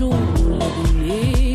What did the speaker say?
giorno di lì.